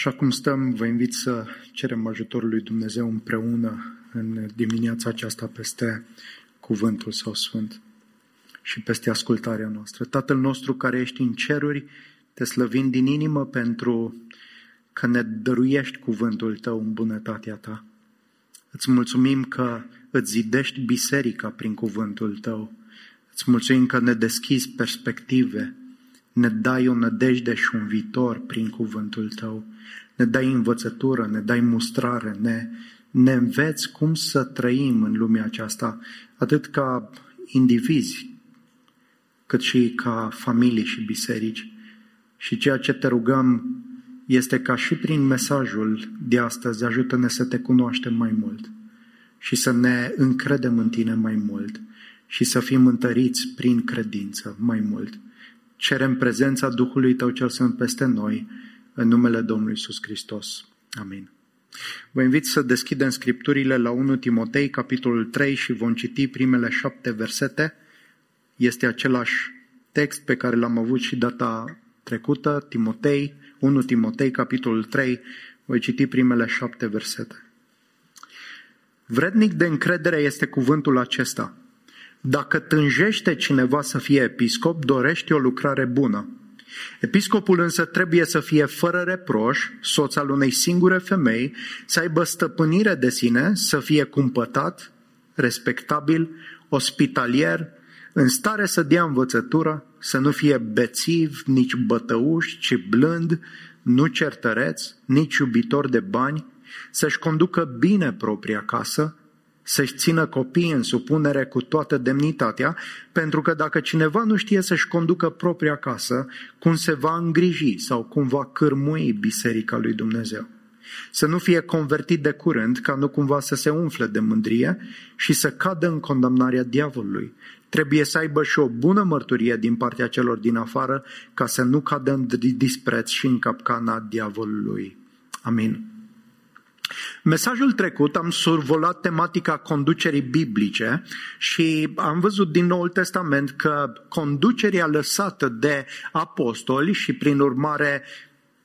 Așa cum stăm, vă invit să cerem ajutorul lui Dumnezeu împreună în dimineața aceasta peste cuvântul Său Sfânt și peste ascultarea noastră. Tatăl nostru care ești în ceruri, te slăvim din inimă pentru că ne dăruiești cuvântul Tău în bunătatea Ta. Îți mulțumim că îți zidești biserica prin cuvântul Tău. Îți mulțumim că ne deschizi perspective, ne dai o nădejde și un viitor prin cuvântul Tău. Ne dai învățătură, ne dai mustrare, ne, ne înveți cum să trăim în lumea aceasta, atât ca indivizi, cât și ca familii și biserici. Și ceea ce te rugăm este ca și prin mesajul de astăzi, ajută-ne să te cunoaștem mai mult și să ne încredem în tine mai mult și să fim întăriți prin credință mai mult. Cerem prezența Duhului Tău cel Sfânt peste noi, în numele Domnului Iisus Hristos. Amin. Vă invit să deschidem scripturile la 1 Timotei, capitolul 3 și vom citi primele șapte versete. Este același text pe care l-am avut și data trecută, Timotei, 1 Timotei, capitolul 3, voi citi primele șapte versete. Vrednic de încredere este cuvântul acesta. Dacă tânjește cineva să fie episcop, dorește o lucrare bună. Episcopul însă trebuie să fie fără reproș, soț al unei singure femei, să aibă stăpânire de sine, să fie cumpătat, respectabil, ospitalier, în stare să dea învățătură, să nu fie bețiv, nici bătăuș, ci blând, nu certăreț, nici iubitor de bani, să-și conducă bine propria casă, să-și țină copiii în supunere cu toată demnitatea, pentru că dacă cineva nu știe să-și conducă propria casă, cum se va îngriji sau cum va cârmui biserica lui Dumnezeu. Să nu fie convertit de curând, ca nu cumva să se umfle de mândrie și să cadă în condamnarea diavolului. Trebuie să aibă și o bună mărturie din partea celor din afară, ca să nu cadă în dispreț și în capcana diavolului. Amin. Mesajul trecut am survolat tematica conducerii biblice și am văzut din Noul Testament că conducerea lăsată de apostoli și prin urmare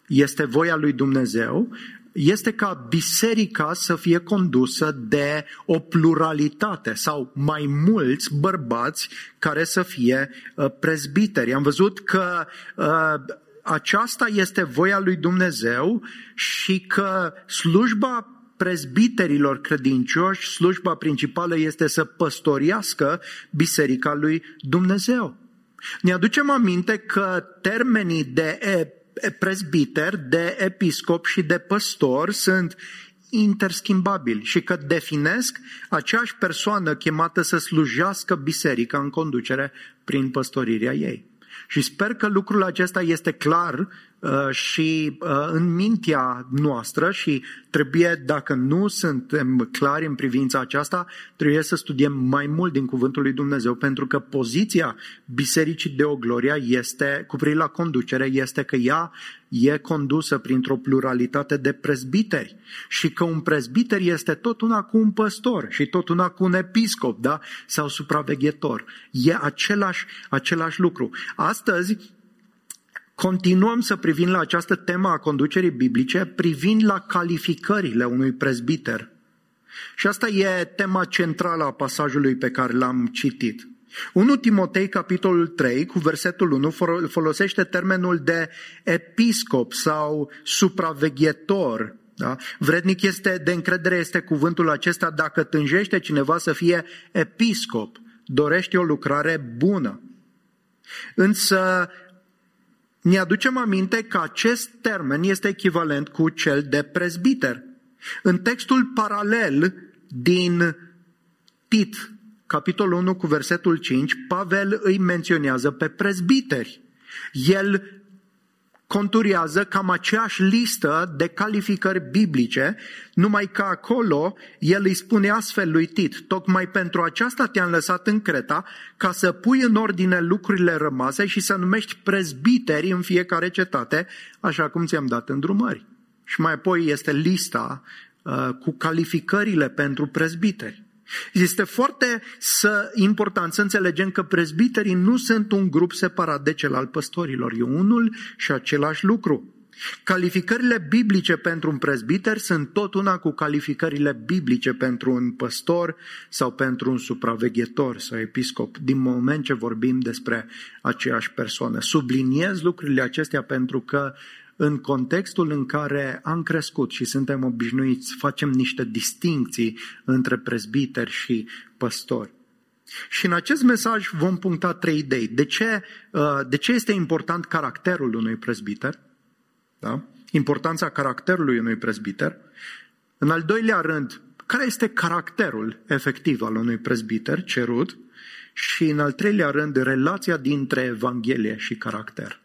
este voia lui Dumnezeu, este ca biserica să fie condusă de o pluralitate sau mai mulți bărbați care să fie uh, prezbiteri. Am văzut că uh, aceasta este voia lui Dumnezeu și că slujba prezbiterilor credincioși, slujba principală este să păstoriască biserica lui Dumnezeu. Ne aducem aminte că termenii de prezbiter, de episcop și de păstor sunt interschimbabili și că definesc aceeași persoană chemată să slujească biserica în conducere prin păstorirea ei. Și sper că lucrul acesta este clar uh, și uh, în mintea noastră și trebuie, dacă nu suntem clari în privința aceasta, trebuie să studiem mai mult din Cuvântul lui Dumnezeu, pentru că poziția Bisericii de o Gloria este, cu privire la conducere, este că ea e condusă printr-o pluralitate de prezbiteri și că un prezbiter este tot una cu un păstor și tot una cu un episcop, da? Sau supraveghetor. E același, același lucru. Astăzi continuăm să privim la această temă a conducerii biblice, privind la calificările unui prezbiter. Și asta e tema centrală a pasajului pe care l-am citit. 1 Timotei, capitolul 3, cu versetul 1, folosește termenul de episcop sau supraveghetor. Da? Vrednic este de încredere este cuvântul acesta dacă tânjește cineva să fie episcop, dorește o lucrare bună. Însă ne aducem aminte că acest termen este echivalent cu cel de prezbiter. În textul paralel din Tit, capitolul 1 cu versetul 5, Pavel îi menționează pe prezbiteri. El conturează cam aceeași listă de calificări biblice, numai că acolo el îi spune astfel lui Tit, tocmai pentru aceasta te-am lăsat în Creta, ca să pui în ordine lucrurile rămase și să numești prezbiteri în fiecare cetate, așa cum ți-am dat îndrumări. Și mai apoi este lista uh, cu calificările pentru prezbiteri. Este foarte să, important să înțelegem că prezbiterii nu sunt un grup separat de cel al păstorilor. E unul și același lucru. Calificările biblice pentru un prezbiter sunt tot una cu calificările biblice pentru un păstor sau pentru un supraveghetor sau episcop, din moment ce vorbim despre aceeași persoană. Subliniez lucrurile acestea pentru că în contextul în care am crescut și suntem obișnuiți, facem niște distincții între prezbiteri și păstori. Și în acest mesaj vom puncta trei idei. De ce, uh, de ce este important caracterul unui prezbiter? Da? Importanța caracterului unui prezbiter. În al doilea rând, care este caracterul efectiv al unui prezbiter cerut? Și în al treilea rând, relația dintre Evanghelie și caracter.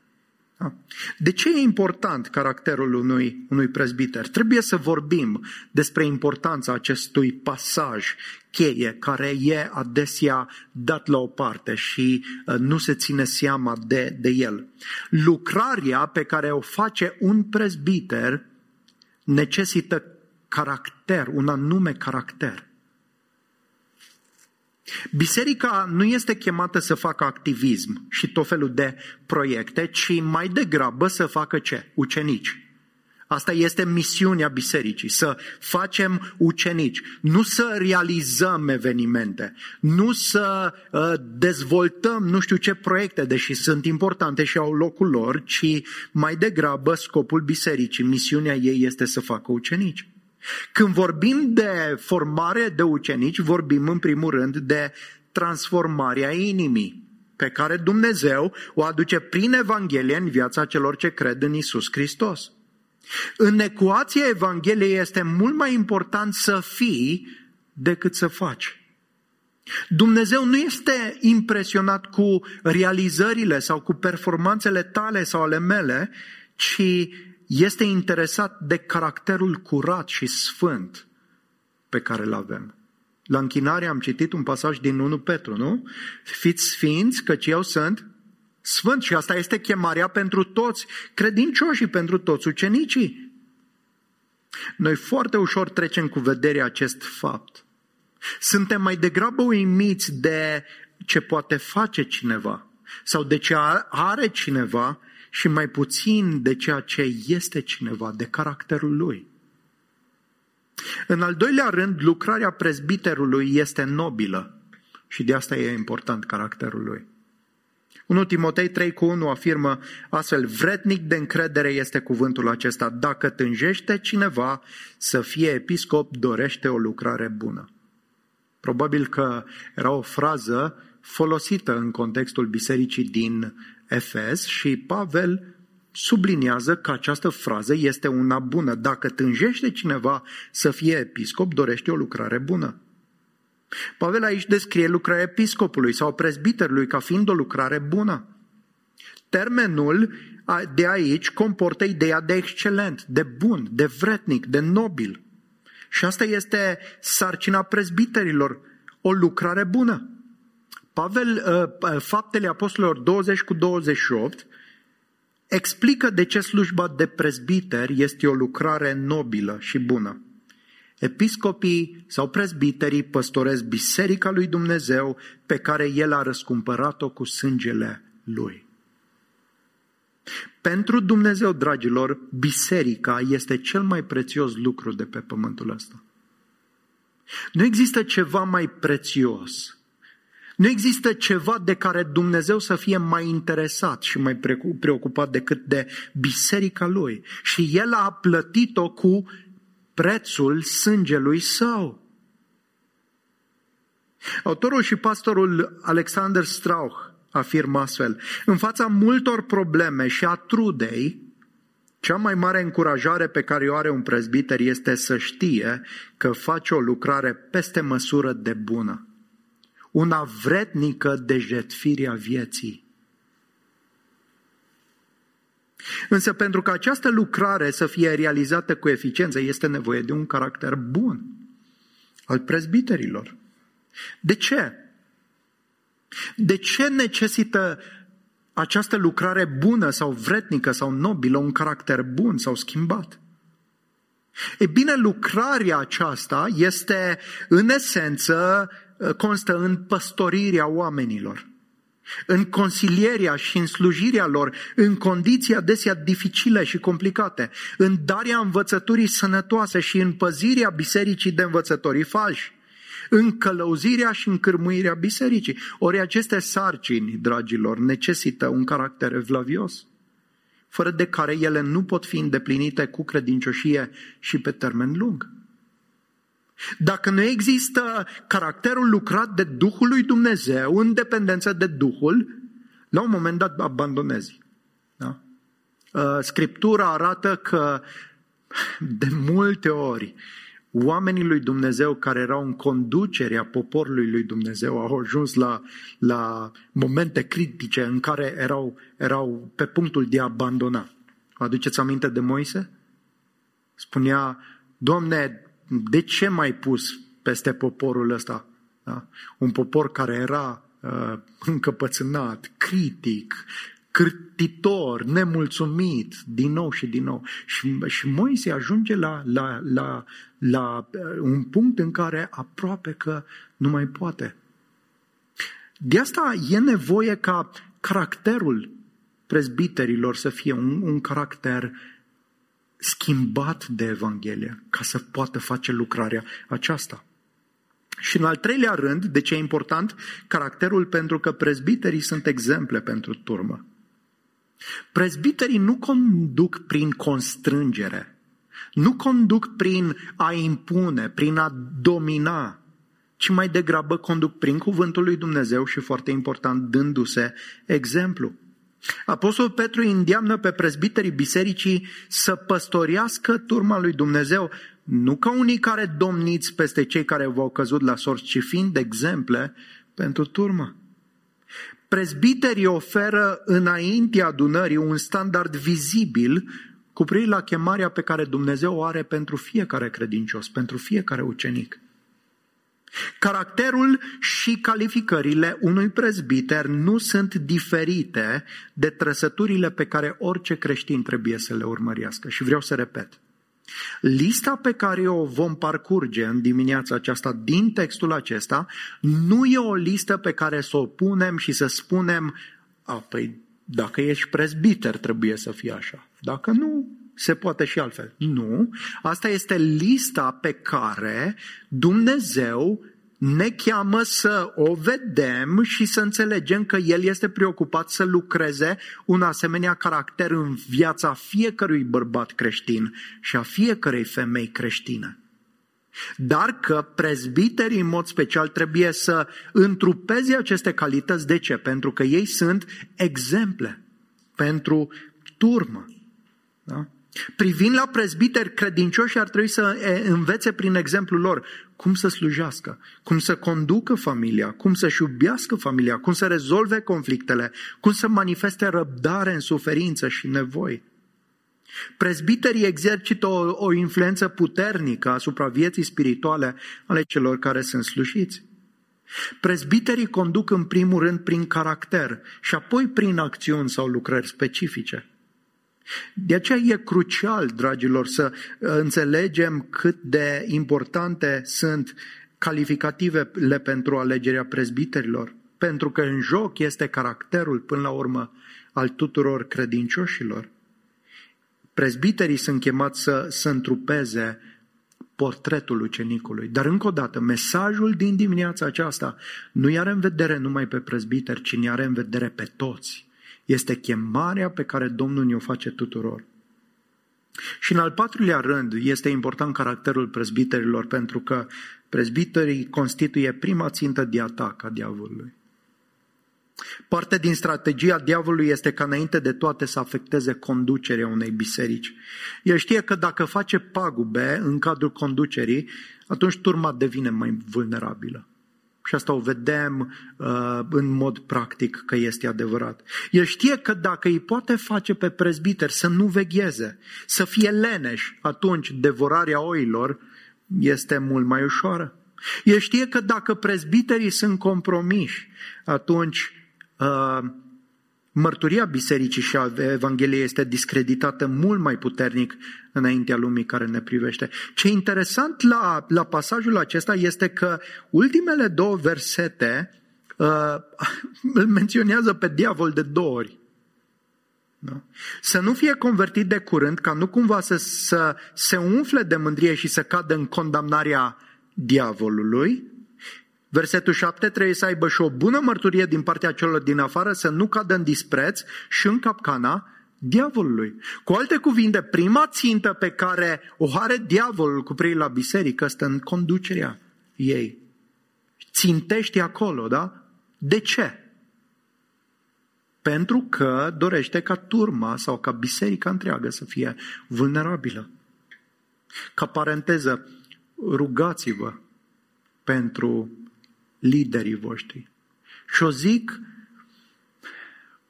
Da? De ce e important caracterul unui, unui prezbiter? Trebuie să vorbim despre importanța acestui pasaj cheie care e adesea dat la o parte și uh, nu se ține seama de, de el. Lucrarea pe care o face un prezbiter necesită caracter, un anume caracter. Biserica nu este chemată să facă activism și tot felul de proiecte, ci mai degrabă să facă ce? Ucenici. Asta este misiunea bisericii, să facem ucenici, nu să realizăm evenimente, nu să uh, dezvoltăm nu știu ce proiecte, deși sunt importante și au locul lor, ci mai degrabă scopul bisericii, misiunea ei este să facă ucenici. Când vorbim de formare de ucenici, vorbim în primul rând de transformarea inimii pe care Dumnezeu o aduce prin Evanghelie în viața celor ce cred în Isus Hristos. În ecuația Evangheliei este mult mai important să fii decât să faci. Dumnezeu nu este impresionat cu realizările sau cu performanțele tale sau ale mele, ci este interesat de caracterul curat și sfânt pe care îl avem. La închinare am citit un pasaj din 1 Petru, nu? Fiți sfinți, căci eu sunt sfânt și asta este chemarea pentru toți credincioși și pentru toți ucenicii. Noi foarte ușor trecem cu vederea acest fapt. Suntem mai degrabă uimiți de ce poate face cineva sau de ce are cineva și mai puțin de ceea ce este cineva, de caracterul lui. În al doilea rând, lucrarea prezbiterului este nobilă și de asta e important caracterul lui. 1 Timotei 3 cu 1 afirmă astfel, vretnic de încredere este cuvântul acesta. Dacă tânjește cineva să fie episcop, dorește o lucrare bună. Probabil că era o frază folosită în contextul bisericii din Efes și Pavel subliniază că această frază este una bună. Dacă tânjește cineva să fie episcop, dorește o lucrare bună. Pavel aici descrie lucrarea episcopului sau prezbiterului ca fiind o lucrare bună. Termenul de aici comportă ideea de excelent, de bun, de vretnic, de nobil. Și asta este sarcina prezbiterilor, o lucrare bună. Pavel, uh, uh, faptele apostolilor 20 cu 28, explică de ce slujba de prezbiter este o lucrare nobilă și bună. Episcopii sau prezbiterii păstoresc biserica lui Dumnezeu pe care el a răscumpărat-o cu sângele lui. Pentru Dumnezeu, dragilor, biserica este cel mai prețios lucru de pe pământul ăsta. Nu există ceva mai prețios nu există ceva de care Dumnezeu să fie mai interesat și mai preocupat decât de biserica lui. Și El a plătit-o cu prețul sângelui său. Autorul și pastorul Alexander Strauch afirmă astfel, în fața multor probleme și a trudei, cea mai mare încurajare pe care o are un prezbiter este să știe că face o lucrare peste măsură de bună una vrednică de jetfirea vieții. Însă pentru că această lucrare să fie realizată cu eficiență, este nevoie de un caracter bun al prezbiterilor. De ce? De ce necesită această lucrare bună sau vretnică sau nobilă un caracter bun sau schimbat? E bine, lucrarea aceasta este în esență constă în păstorirea oamenilor. în consilierea și în slujirea lor, în condiții adesea dificile și complicate, în darea învățăturii sănătoase și în păzirea bisericii de învățătorii falși, în călăuzirea și încârmuirea bisericii. Ori aceste sarcini, dragilor, necesită un caracter evlavios, fără de care ele nu pot fi îndeplinite cu credincioșie și pe termen lung. Dacă nu există caracterul lucrat de Duhul lui Dumnezeu în dependență de Duhul, la un moment dat abandonezi. Da? Uh, Scriptura arată că de multe ori oamenii lui Dumnezeu care erau în conducerea poporului lui Dumnezeu au ajuns la, la momente critice în care erau, erau pe punctul de a abandona. Aduceți aminte de Moise? Spunea, Doamne, de ce mai pus peste poporul ăsta? Da? Un popor care era uh, încăpățânat, critic, cârtitor, nemulțumit, din nou și din nou. Și, și Moise ajunge la, la, la, la uh, un punct în care aproape că nu mai poate. De asta e nevoie ca caracterul prezbiterilor să fie un, un caracter schimbat de Evanghelie ca să poată face lucrarea aceasta. Și în al treilea rând, de ce e important? Caracterul pentru că prezbiterii sunt exemple pentru turmă. Prezbiterii nu conduc prin constrângere, nu conduc prin a impune, prin a domina, ci mai degrabă conduc prin cuvântul lui Dumnezeu și, foarte important, dându-se exemplu. Apostolul Petru îi îndeamnă pe prezbiterii bisericii să păstorească turma lui Dumnezeu, nu ca unii care domniți peste cei care v-au căzut la sorți, ci fiind exemple pentru turmă. Prezbiterii oferă înaintea adunării un standard vizibil cu privire la chemarea pe care Dumnezeu o are pentru fiecare credincios, pentru fiecare ucenic. Caracterul și calificările unui prezbiter nu sunt diferite de trăsăturile pe care orice creștin trebuie să le urmărească. Și vreau să repet. Lista pe care o vom parcurge în dimineața aceasta din textul acesta nu e o listă pe care să o punem și să spunem, a, păi dacă ești prezbiter trebuie să fie așa. Dacă nu, se poate și altfel. Nu, asta este lista pe care Dumnezeu ne cheamă să o vedem și să înțelegem că El este preocupat să lucreze un asemenea caracter în viața fiecărui bărbat creștin și a fiecărei femei creștine. Dar că prezbiterii în mod special trebuie să întrupeze aceste calități. De ce? Pentru că ei sunt exemple pentru turmă. Da? Privind la prezbiteri credincioși ar trebui să învețe prin exemplul lor cum să slujească, cum să conducă familia, cum să-și iubească familia, cum să rezolve conflictele, cum să manifeste răbdare în suferință și nevoi. Prezbiterii exercită o, o influență puternică asupra vieții spirituale ale celor care sunt slujiți. Prezbiterii conduc în primul rând prin caracter și apoi prin acțiuni sau lucrări specifice. De aceea e crucial, dragilor, să uh, înțelegem cât de importante sunt calificativele pentru alegerea prezbiterilor, pentru că în joc este caracterul, până la urmă, al tuturor credincioșilor. Prezbiterii sunt chemați să, să întrupeze portretul ucenicului. Dar încă o dată, mesajul din dimineața aceasta nu are în vedere numai pe prezbiteri, ci ne are în vedere pe toți. Este chemarea pe care Domnul ne-o face tuturor. Și în al patrulea rând este important caracterul prezbiterilor pentru că prezbiterii constituie prima țintă de atac a diavolului. Parte din strategia diavolului este ca înainte de toate să afecteze conducerea unei biserici. El știe că dacă face pagube în cadrul conducerii, atunci turma devine mai vulnerabilă. Și asta o vedem uh, în mod practic că este adevărat. El știe că dacă îi poate face pe prezbiter să nu vegheze, să fie leneș, atunci devorarea oilor este mult mai ușoară. El știe că dacă prezbiterii sunt compromiși, atunci uh, mărturia bisericii și a Evangheliei este discreditată mult mai puternic înaintea lumii care ne privește. Ce e interesant la, la pasajul acesta este că ultimele două versete uh, îl menționează pe diavol de două ori. Da? Să nu fie convertit de curând, ca nu cumva să, să se umfle de mândrie și să cadă în condamnarea diavolului. Versetul 7 trebuie să aibă și o bună mărturie din partea celor din afară, să nu cadă în dispreț și în capcana diavolului. Cu alte cuvinte, prima țintă pe care o are diavolul cu privire la biserică stă în conducerea ei. Țintești acolo, da? De ce? Pentru că dorește ca turma sau ca biserica întreagă să fie vulnerabilă. Ca paranteză, rugați-vă pentru liderii voștri. Și o zic,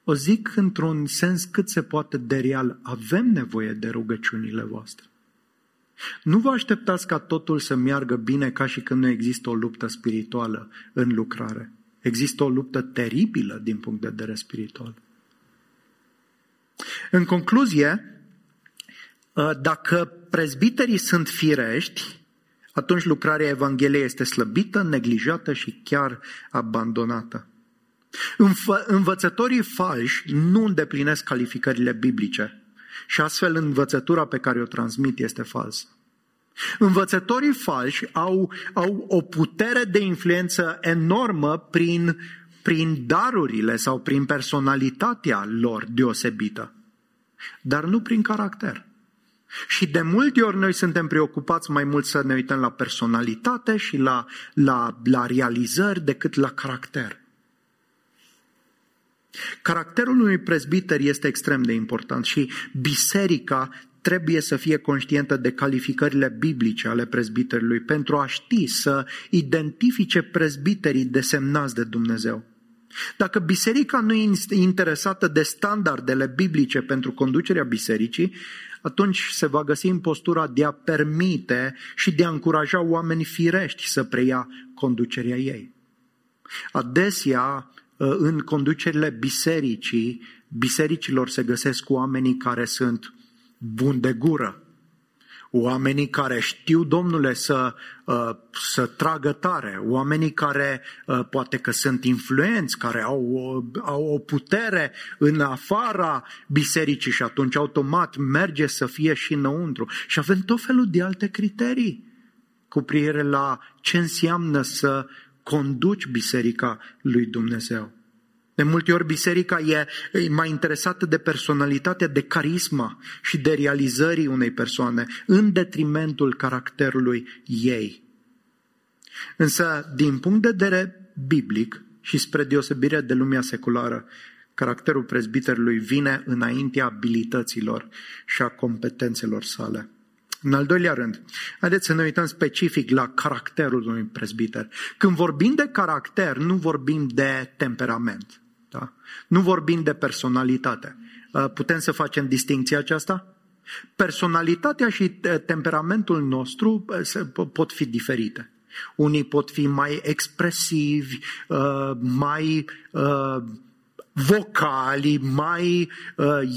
o zic într-un sens cât se poate de real, avem nevoie de rugăciunile voastre. Nu vă așteptați ca totul să meargă bine ca și când nu există o luptă spirituală în lucrare. Există o luptă teribilă din punct de vedere spiritual. În concluzie, ă, dacă prezbiterii sunt firești, atunci lucrarea Evangheliei este slăbită, neglijată și chiar abandonată. Învă- învățătorii falși nu îndeplinesc calificările biblice și astfel învățătura pe care o transmit este falsă. Învățătorii falși au, au o putere de influență enormă prin, prin darurile sau prin personalitatea lor deosebită, dar nu prin caracter. Și de multe ori noi suntem preocupați mai mult să ne uităm la personalitate și la, la, la realizări decât la caracter. Caracterul unui prezbiter este extrem de important și biserica trebuie să fie conștientă de calificările biblice ale prezbiterului pentru a ști să identifice prezbiterii desemnați de Dumnezeu. Dacă biserica nu e interesată de standardele biblice pentru conducerea bisericii, atunci se va găsi în postura de a permite și de a încuraja oamenii firești să preia conducerea ei. Adesea, în conducerile bisericii, bisericilor se găsesc oamenii care sunt bun de gură. Oamenii care știu, domnule, să, uh, să tragă tare, oamenii care uh, poate că sunt influenți, care au, au o putere în afara bisericii și atunci automat merge să fie și înăuntru. Și avem tot felul de alte criterii cu privire la ce înseamnă să conduci biserica lui Dumnezeu. De multe ori biserica e mai interesată de personalitatea, de carisma și de realizării unei persoane, în detrimentul caracterului ei. Însă, din punct de vedere biblic și spre deosebire de lumea seculară, caracterul prezbiterului vine înaintea abilităților și a competențelor sale. În al doilea rând, haideți să ne uităm specific la caracterul unui prezbiter. Când vorbim de caracter, nu vorbim de temperament. Da? Nu vorbim de personalitate. Uh, putem să facem distinția aceasta? Personalitatea și uh, temperamentul nostru uh, pot fi diferite. Unii pot fi mai expresivi, mai vocali, mai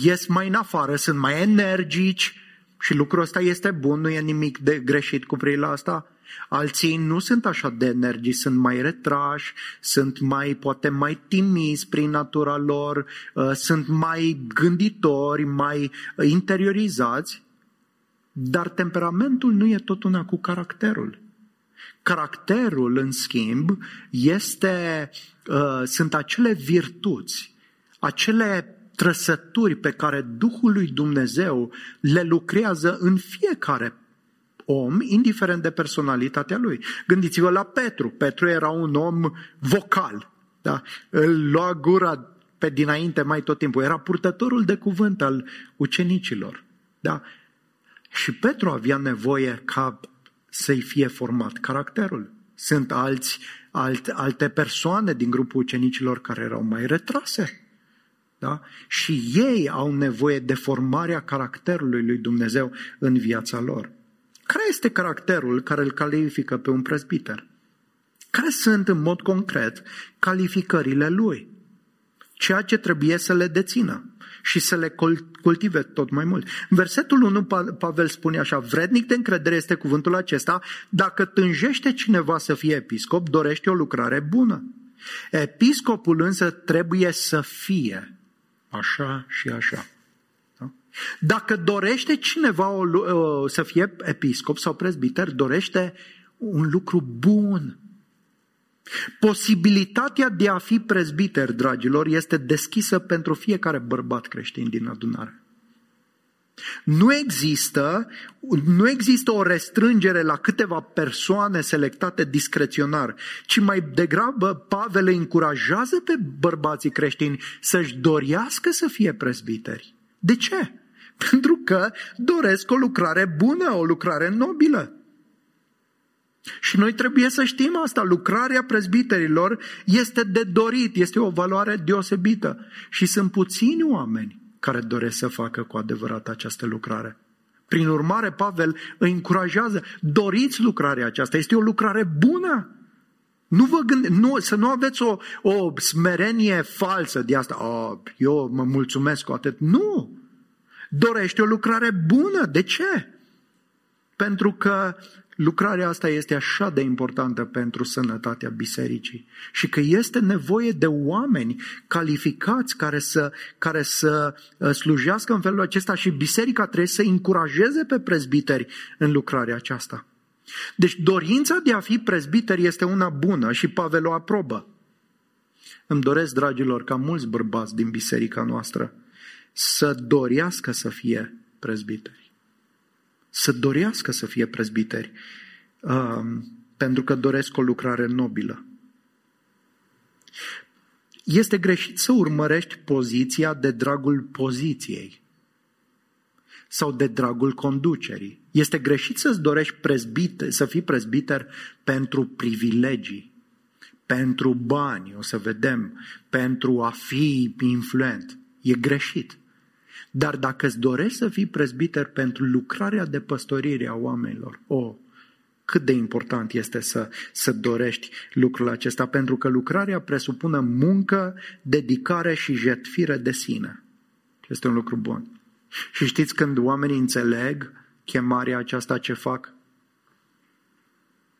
ies mai în afară, sunt mai energici și lucrul ăsta este bun, nu e nimic de greșit cu privire la asta. Alții nu sunt așa de energii, sunt mai retrași, sunt mai, poate mai timizi prin natura lor, uh, sunt mai gânditori, mai interiorizați, dar temperamentul nu e tot una cu caracterul. Caracterul, în schimb, este, uh, sunt acele virtuți, acele trăsături pe care Duhul lui Dumnezeu le lucrează în fiecare om, indiferent de personalitatea lui. Gândiți-vă la Petru. Petru era un om vocal. Da? Îl lua gura pe dinainte mai tot timpul. Era purtătorul de cuvânt al ucenicilor. Da? Și Petru avea nevoie ca să-i fie format caracterul. Sunt alți, alt, alte persoane din grupul ucenicilor care erau mai retrase. Da? Și ei au nevoie de formarea caracterului lui Dumnezeu în viața lor. Care este caracterul care îl califică pe un prezbiter? Care sunt în mod concret calificările lui? Ceea ce trebuie să le dețină și să le cultive tot mai mult. În versetul 1 Pavel spune așa, vrednic de încredere este cuvântul acesta, dacă tânjește cineva să fie episcop, dorește o lucrare bună. Episcopul însă trebuie să fie așa și așa. Da? Dacă dorește cineva o, să fie episcop sau prezbiter, dorește un lucru bun. Posibilitatea de a fi prezbiter, dragilor, este deschisă pentru fiecare bărbat creștin din adunare. Nu există, nu există o restrângere la câteva persoane selectate discreționar, ci mai degrabă Pavel îi încurajează pe bărbații creștini să-și dorească să fie prezbiteri. De ce? Pentru că doresc o lucrare bună, o lucrare nobilă. Și noi trebuie să știm asta. Lucrarea prezbiterilor este de dorit, este o valoare deosebită. Și sunt puțini oameni care doresc să facă cu adevărat această lucrare. Prin urmare, Pavel îi încurajează, doriți lucrarea aceasta, este o lucrare bună. Nu vă gânde, nu, să nu aveți o, o smerenie falsă de asta, oh, eu mă mulțumesc cu atât. Nu! Dorește o lucrare bună. De ce? Pentru că lucrarea asta este așa de importantă pentru sănătatea bisericii și că este nevoie de oameni calificați care să, care să uh, slujească în felul acesta și biserica trebuie să încurajeze pe prezbiteri în lucrarea aceasta. Deci dorința de a fi prezbiter este una bună și Pavel o aprobă. Îmi doresc, dragilor, ca mulți bărbați din biserica noastră să dorească să fie prezbiteri să dorească să fie prezbiteri, um, pentru că doresc o lucrare nobilă. Este greșit să urmărești poziția de dragul poziției sau de dragul conducerii. Este greșit să-ți dorești prezbite, să fii prezbiter pentru privilegii, pentru bani, o să vedem, pentru a fi influent. E greșit. Dar dacă îți dorești să fii prezbiter pentru lucrarea de păstorire a oamenilor, o, oh, cât de important este să, să dorești lucrul acesta, pentru că lucrarea presupune muncă, dedicare și jetfire de sine. Este un lucru bun. Și știți când oamenii înțeleg chemarea aceasta ce fac?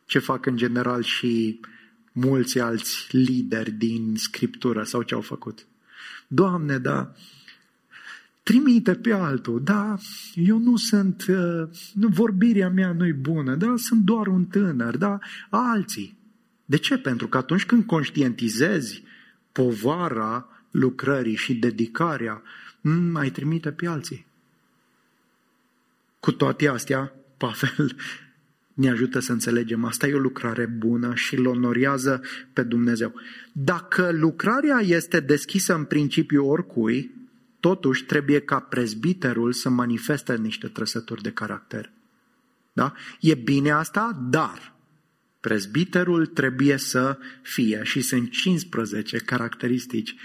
Ce fac în general și mulți alți lideri din Scriptură sau ce au făcut? Doamne, da, trimite pe altul, da, eu nu sunt, uh, nu, vorbirea mea nu-i bună, da, sunt doar un tânăr, da, alții. De ce? Pentru că atunci când conștientizezi povara lucrării și dedicarea, mai trimite pe alții. Cu toate astea, Pavel ne ajută să înțelegem. Asta e o lucrare bună și îl onorează pe Dumnezeu. Dacă lucrarea este deschisă în principiu oricui, Totuși, trebuie ca prezbiterul să manifeste niște trăsături de caracter. Da? E bine asta, dar prezbiterul trebuie să fie și sunt 15 caracteristici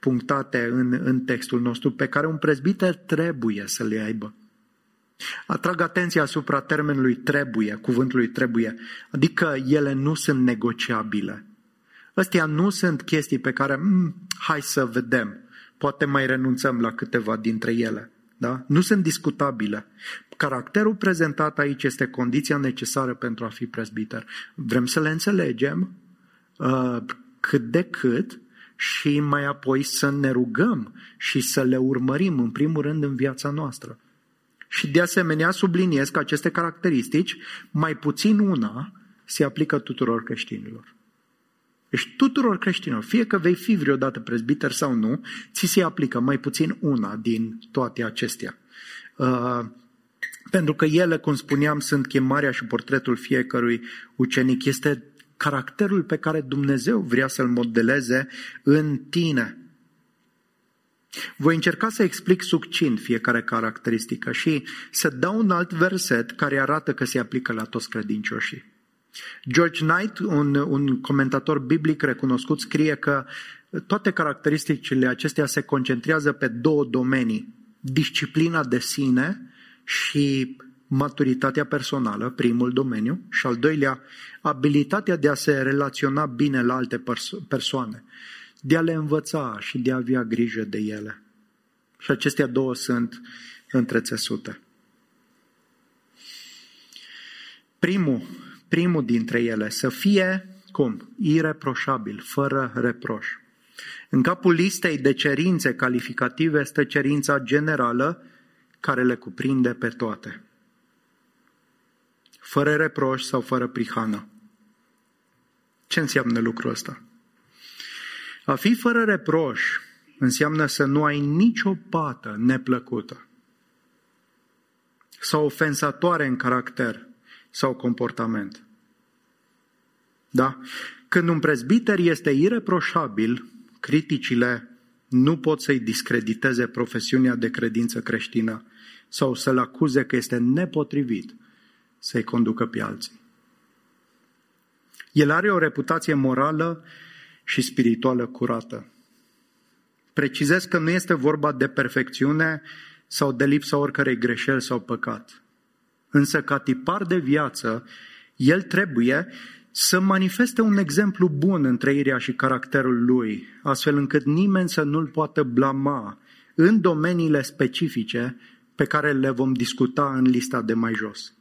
punctate în, în textul nostru pe care un prezbiter trebuie să le aibă. Atrag atenția asupra termenului trebuie, cuvântului trebuie, adică ele nu sunt negociabile. Astea nu sunt chestii pe care, mm, hai să vedem, poate mai renunțăm la câteva dintre ele. Da? Nu sunt discutabile. Caracterul prezentat aici este condiția necesară pentru a fi prezbiter. Vrem să le înțelegem uh, cât de cât și mai apoi să ne rugăm și să le urmărim în primul rând în viața noastră. Și de asemenea subliniez că aceste caracteristici, mai puțin una, se aplică tuturor creștinilor. Deci tuturor creștinilor, fie că vei fi vreodată prezbiter sau nu, ți se aplică mai puțin una din toate acestea. Uh, pentru că ele, cum spuneam, sunt chemarea și portretul fiecărui ucenic. Este caracterul pe care Dumnezeu vrea să-l modeleze în tine. Voi încerca să explic succint fiecare caracteristică și să dau un alt verset care arată că se aplică la toți credincioșii. George Knight, un, un comentator biblic recunoscut, scrie că toate caracteristicile acestea se concentrează pe două domenii. Disciplina de sine și maturitatea personală, primul domeniu, și al doilea, abilitatea de a se relaționa bine la alte perso- persoane, de a le învăța și de a avea grijă de ele. Și acestea două sunt întrețesute. Primul primul dintre ele să fie cum? Ireproșabil, fără reproș. În capul listei de cerințe calificative este cerința generală care le cuprinde pe toate. Fără reproș sau fără prihană. Ce înseamnă lucrul ăsta? A fi fără reproș înseamnă să nu ai nicio pată neplăcută sau ofensatoare în caracter sau comportament. Da? Când un prezbiter este ireproșabil, criticile nu pot să-i discrediteze profesiunea de credință creștină sau să-l acuze că este nepotrivit să-i conducă pe alții. El are o reputație morală și spirituală curată. Precizez că nu este vorba de perfecțiune sau de lipsa oricărei greșeli sau păcat. Însă, ca tipar de viață, el trebuie să manifeste un exemplu bun în trăirea și caracterul lui, astfel încât nimeni să nu-l poată blama în domeniile specifice pe care le vom discuta în lista de mai jos.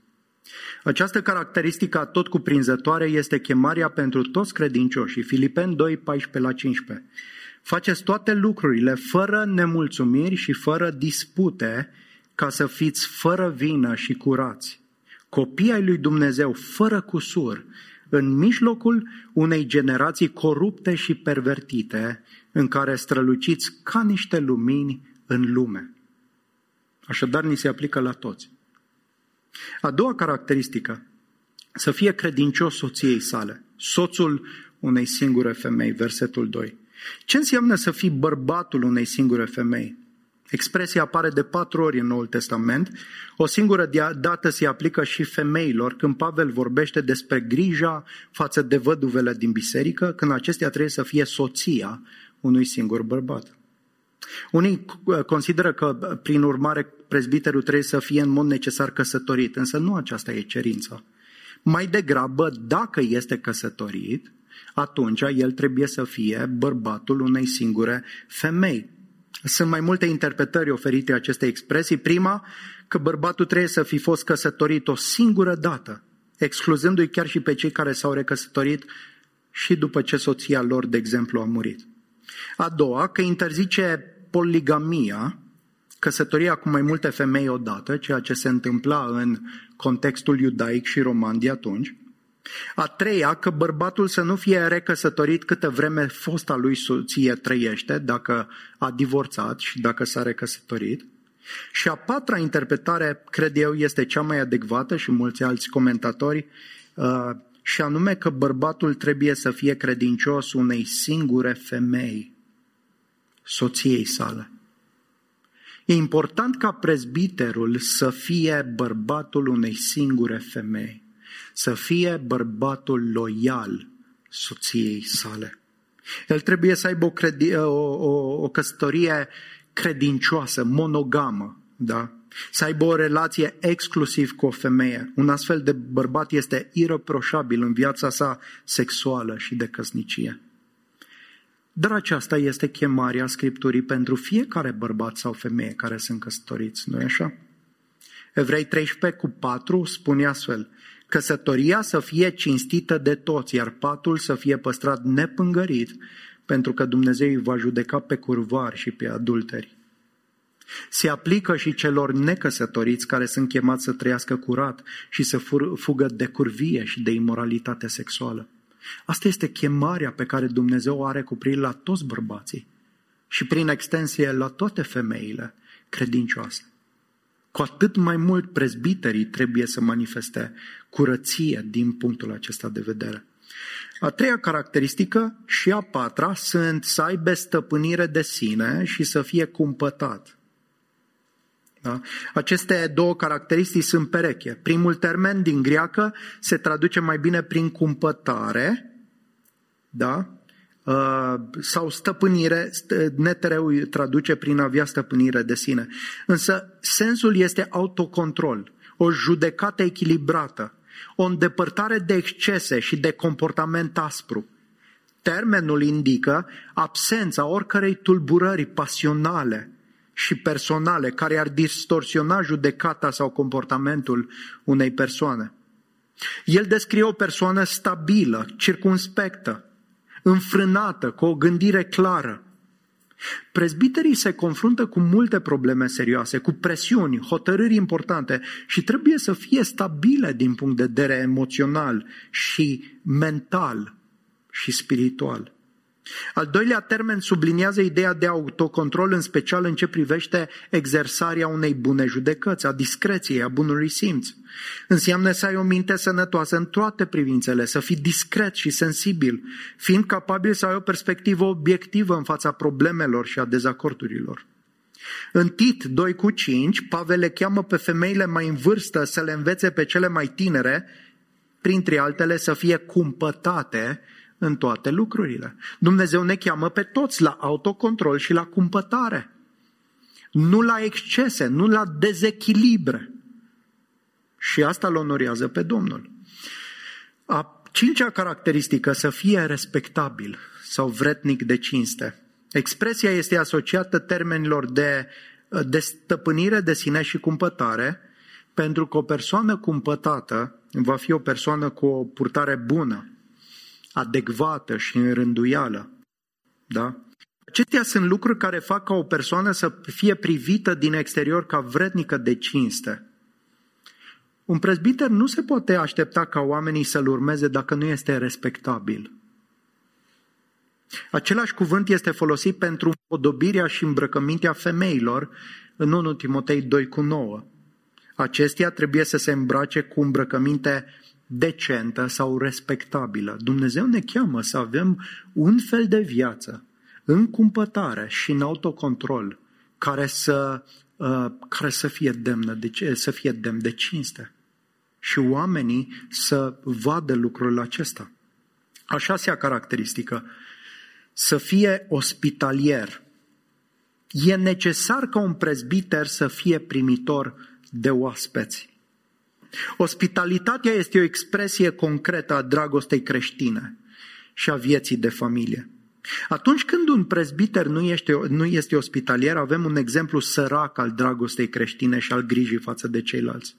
Această caracteristică tot cuprinzătoare este chemarea pentru toți credincioșii. Filipen 2, 14 la 15. Faceți toate lucrurile fără nemulțumiri și fără dispute, ca să fiți fără vină și curați. Copii ai lui Dumnezeu fără cusur, în mijlocul unei generații corupte și pervertite, în care străluciți ca niște lumini în lume. Așadar, ni se aplică la toți. A doua caracteristică, să fie credincios soției sale, soțul unei singure femei, versetul 2. Ce înseamnă să fii bărbatul unei singure femei? Expresia apare de patru ori în Noul Testament. O singură dată se aplică și femeilor când Pavel vorbește despre grija față de văduvele din biserică, când acestea trebuie să fie soția unui singur bărbat. Unii consideră că, prin urmare, prezbiterul trebuie să fie în mod necesar căsătorit, însă nu aceasta e cerința. Mai degrabă, dacă este căsătorit, atunci el trebuie să fie bărbatul unei singure femei. Sunt mai multe interpretări oferite acestei expresii. Prima, că bărbatul trebuie să fi fost căsătorit o singură dată, excluzându-i chiar și pe cei care s-au recăsătorit și după ce soția lor, de exemplu, a murit. A doua, că interzice poligamia, căsătoria cu mai multe femei odată, ceea ce se întâmpla în contextul iudaic și roman de atunci. A treia, că bărbatul să nu fie recăsătorit câtă vreme fosta lui soție trăiește, dacă a divorțat și dacă s-a recăsătorit. Și a patra interpretare, cred eu, este cea mai adecvată și mulți alți comentatori, uh, și anume că bărbatul trebuie să fie credincios unei singure femei, soției sale. E important ca prezbiterul să fie bărbatul unei singure femei să fie bărbatul loial soției sale. El trebuie să aibă o, credi- o, o, o căsătorie credincioasă, monogamă, da? să aibă o relație exclusiv cu o femeie. Un astfel de bărbat este ireproșabil în viața sa sexuală și de căsnicie. Dar aceasta este chemarea Scripturii pentru fiecare bărbat sau femeie care sunt căsătoriți, nu-i așa? Evrei 13 cu 4 spune astfel, căsătoria să fie cinstită de toți, iar patul să fie păstrat nepângărit, pentru că Dumnezeu îi va judeca pe curvari și pe adulteri. Se aplică și celor necăsătoriți care sunt chemați să trăiască curat și să fugă de curvie și de imoralitate sexuală. Asta este chemarea pe care Dumnezeu o are cu privire la toți bărbații și prin extensie la toate femeile credincioase. Cu atât mai mult prezbiterii trebuie să manifeste curăție din punctul acesta de vedere. A treia caracteristică și a patra sunt să aibă stăpânire de sine și să fie cumpătat. Da? Aceste două caracteristici sunt pereche. Primul termen din greacă se traduce mai bine prin cumpătare, da? Uh, sau stăpânire, netereu traduce prin avea stăpânire de sine. Însă sensul este autocontrol, o judecată echilibrată, o îndepărtare de excese și de comportament aspru. Termenul indică absența oricărei tulburări pasionale și personale care ar distorsiona judecata sau comportamentul unei persoane. El descrie o persoană stabilă, circunspectă, înfrânată, cu o gândire clară. Prezbiterii se confruntă cu multe probleme serioase, cu presiuni, hotărâri importante și trebuie să fie stabile din punct de vedere emoțional și mental și spiritual. Al doilea termen subliniază ideea de autocontrol, în special în ce privește exersarea unei bune judecăți, a discreției, a bunului simț. Înseamnă să ai o minte sănătoasă în toate privințele, să fii discret și sensibil, fiind capabil să ai o perspectivă obiectivă în fața problemelor și a dezacordurilor. În Tit 2 cu 5, Pavel le cheamă pe femeile mai în vârstă să le învețe pe cele mai tinere, printre altele să fie cumpătate în toate lucrurile. Dumnezeu ne cheamă pe toți la autocontrol și la cumpătare. Nu la excese, nu la dezechilibre. Și asta îl onorează pe Domnul. A cincea caracteristică, să fie respectabil sau vretnic de cinste. Expresia este asociată termenilor de, de stăpânire de sine și cumpătare, pentru că o persoană cumpătată va fi o persoană cu o purtare bună, adecvată și în rânduială. Da? Acestea sunt lucruri care fac ca o persoană să fie privită din exterior ca vrednică de cinste. Un prezbiter nu se poate aștepta ca oamenii să-l urmeze dacă nu este respectabil. Același cuvânt este folosit pentru împodobirea și îmbrăcămintea femeilor în 1 Timotei 2 cu 9. Acestea trebuie să se îmbrace cu îmbrăcăminte decentă sau respectabilă. Dumnezeu ne cheamă să avem un fel de viață în cumpătare și în autocontrol care să, uh, care să fie demnă de, să fie demn de cinste. Și oamenii să vadă lucrul acesta. A șasea caracteristică, să fie ospitalier. E necesar ca un prezbiter să fie primitor de oaspeți. Ospitalitatea este o expresie concretă a dragostei creștine și a vieții de familie. Atunci când un prezbiter nu este, nu este ospitalier, avem un exemplu sărac al dragostei creștine și al grijii față de ceilalți.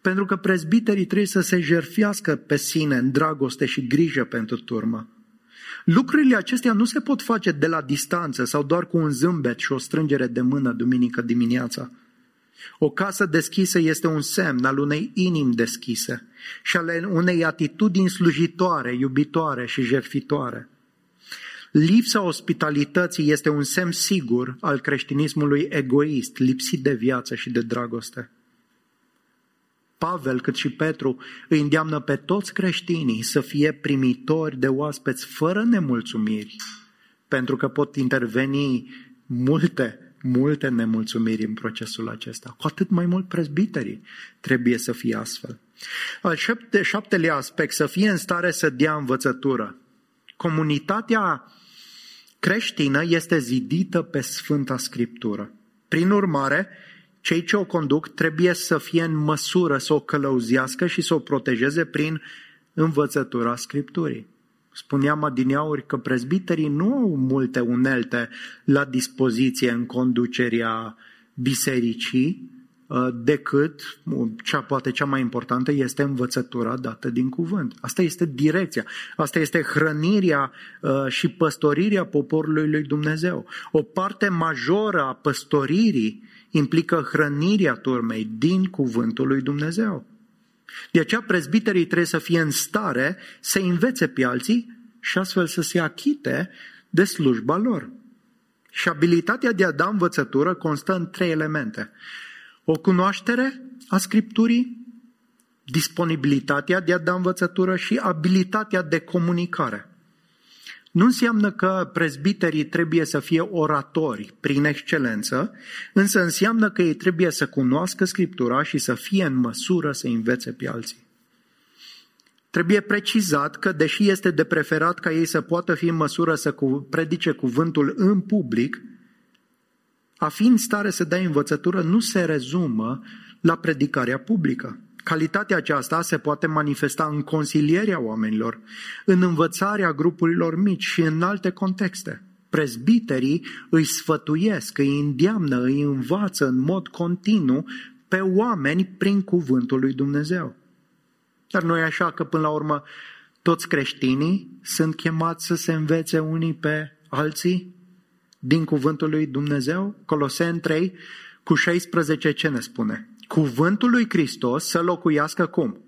Pentru că prezbiterii trebuie să se jerfiască pe sine în dragoste și grijă pentru turmă. Lucrurile acestea nu se pot face de la distanță sau doar cu un zâmbet și o strângere de mână duminică dimineața. O casă deschisă este un semn al unei inimi deschise și al unei atitudini slujitoare, iubitoare și jerfitoare. Lipsa ospitalității este un semn sigur al creștinismului egoist, lipsit de viață și de dragoste. Pavel, cât și Petru, îi îndeamnă pe toți creștinii să fie primitori de oaspeți fără nemulțumiri, pentru că pot interveni multe multe nemulțumiri în procesul acesta. Cu atât mai mult prezbiterii trebuie să fie astfel. Al șapte, șaptelea aspect, să fie în stare să dea învățătură. Comunitatea creștină este zidită pe Sfânta Scriptură. Prin urmare, cei ce o conduc trebuie să fie în măsură să o călăuzească și să o protejeze prin învățătura Scripturii. Spuneam adineauri că prezbiterii nu au multe unelte la dispoziție în conducerea bisericii, uh, decât, cea, poate cea mai importantă, este învățătura dată din cuvânt. Asta este direcția, asta este hrănirea uh, și păstorirea poporului lui Dumnezeu. O parte majoră a păstoririi implică hrănirea turmei din cuvântul lui Dumnezeu. De aceea prezbiterii trebuie să fie în stare să învețe pe alții și astfel să se achite de slujba lor. Și abilitatea de a da învățătură constă în trei elemente. O cunoaștere a Scripturii, disponibilitatea de a da învățătură și abilitatea de comunicare. Nu înseamnă că prezbiterii trebuie să fie oratori prin excelență, însă înseamnă că ei trebuie să cunoască Scriptura și să fie în măsură să învețe pe alții. Trebuie precizat că, deși este de preferat ca ei să poată fi în măsură să predice cuvântul în public, a fi în stare să dea învățătură nu se rezumă la predicarea publică. Calitatea aceasta se poate manifesta în consilierea oamenilor, în învățarea grupurilor mici și în alte contexte. Prezbiterii îi sfătuiesc, îi îndeamnă, îi învață în mod continuu pe oameni prin cuvântul lui Dumnezeu. Dar noi așa că până la urmă toți creștinii sunt chemați să se învețe unii pe alții din cuvântul lui Dumnezeu? Coloseni 3 cu 16 ce ne spune? Cuvântul lui Hristos să locuiască cum?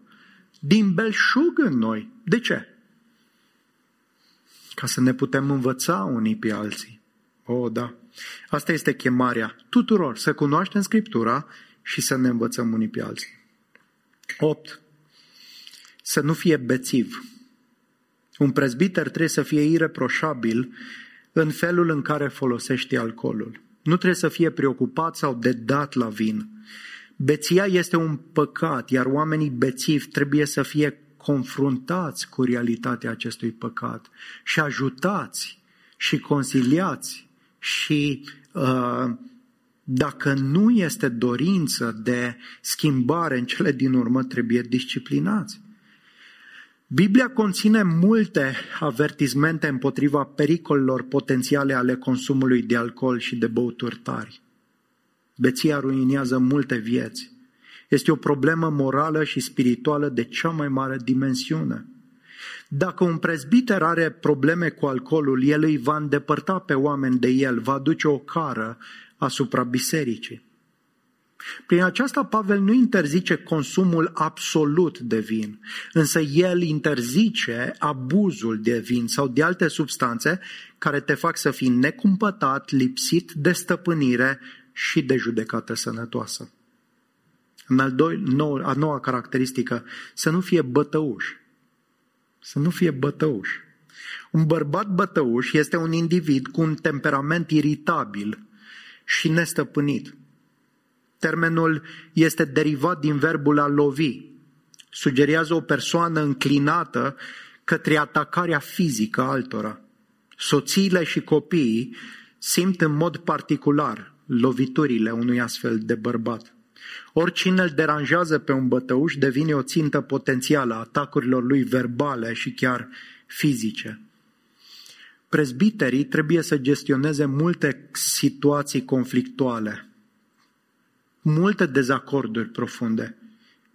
Din belșug în noi. De ce? Ca să ne putem învăța unii pe alții. Oh, da. Asta este chemarea tuturor, să cunoaștem Scriptura și să ne învățăm unii pe alții. 8. Să nu fie bețiv. Un prezbiter trebuie să fie ireproșabil în felul în care folosește alcoolul. Nu trebuie să fie preocupat sau dedat la vin. Beția este un păcat, iar oamenii bețivi trebuie să fie confruntați cu realitatea acestui păcat și ajutați și consiliați și uh, dacă nu este dorință de schimbare în cele din urmă, trebuie disciplinați. Biblia conține multe avertizmente împotriva pericolelor potențiale ale consumului de alcool și de băuturi tari. Beția ruinează multe vieți. Este o problemă morală și spirituală de cea mai mare dimensiune. Dacă un prezbiter are probleme cu alcoolul, el îi va îndepărta pe oameni de el, va duce o cară asupra bisericii. Prin aceasta Pavel nu interzice consumul absolut de vin, însă el interzice abuzul de vin sau de alte substanțe care te fac să fii necumpătat, lipsit de stăpânire și de judecată sănătoasă. În al doi, nou, a noua caracteristică, să nu fie bătăuș. Să nu fie bătăuș. Un bărbat bătăuș este un individ cu un temperament iritabil și nestăpânit. Termenul este derivat din verbul a lovi. Sugerează o persoană înclinată către atacarea fizică altora. Soțiile și copiii simt în mod particular loviturile unui astfel de bărbat. Oricine îl deranjează pe un bătăuș devine o țintă potențială a atacurilor lui verbale și chiar fizice. Prezbiterii trebuie să gestioneze multe situații conflictuale multe dezacorduri profunde,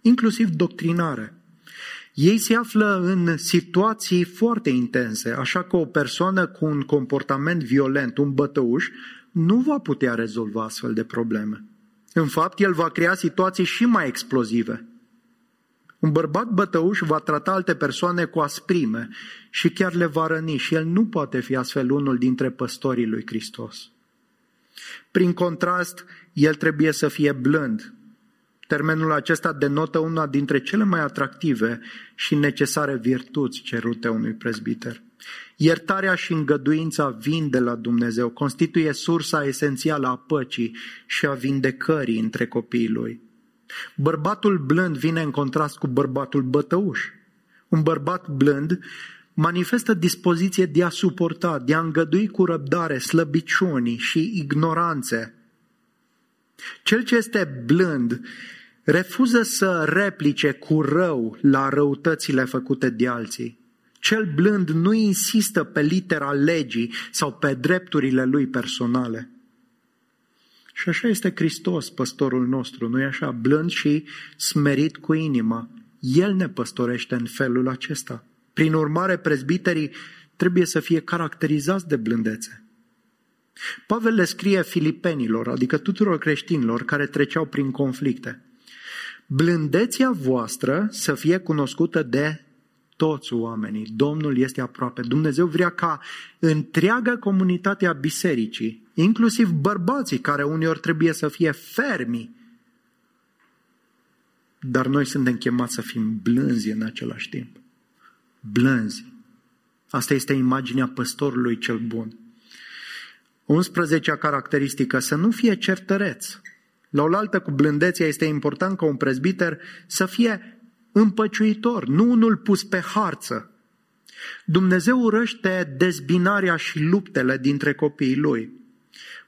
inclusiv doctrinare. Ei se află în situații foarte intense, așa că o persoană cu un comportament violent, un bătăuș, nu va putea rezolva astfel de probleme. În fapt, el va crea situații și mai explozive. Un bărbat bătăuș va trata alte persoane cu asprime și chiar le va răni și el nu poate fi astfel unul dintre păstorii lui Hristos. Prin contrast, el trebuie să fie blând. Termenul acesta denotă una dintre cele mai atractive și necesare virtuți cerute unui prezbiter. Iertarea și îngăduința vin de la Dumnezeu, constituie sursa esențială a păcii și a vindecării între copiii lui. Bărbatul blând vine în contrast cu bărbatul bătăuș. Un bărbat blând manifestă dispoziție de a suporta, de a îngădui cu răbdare slăbiciunii și ignoranțe. Cel ce este blând refuză să replice cu rău la răutățile făcute de alții. Cel blând nu insistă pe litera legii sau pe drepturile lui personale. Și așa este Hristos, păstorul nostru, nu-i așa? Blând și smerit cu inima. El ne păstorește în felul acesta. Prin urmare, prezbiterii trebuie să fie caracterizați de blândețe. Pavel le scrie filipenilor, adică tuturor creștinilor care treceau prin conflicte. Blândețea voastră să fie cunoscută de toți oamenii. Domnul este aproape. Dumnezeu vrea ca întreaga comunitate a bisericii, inclusiv bărbații care uneori trebuie să fie fermi, dar noi suntem chemați să fim blânzi în același timp blânzi. Asta este imaginea păstorului cel bun. 11 caracteristică, să nu fie certăreț. La oaltă cu blândețea este important ca un prezbiter să fie împăciuitor, nu unul pus pe harță. Dumnezeu urăște dezbinarea și luptele dintre copiii lui.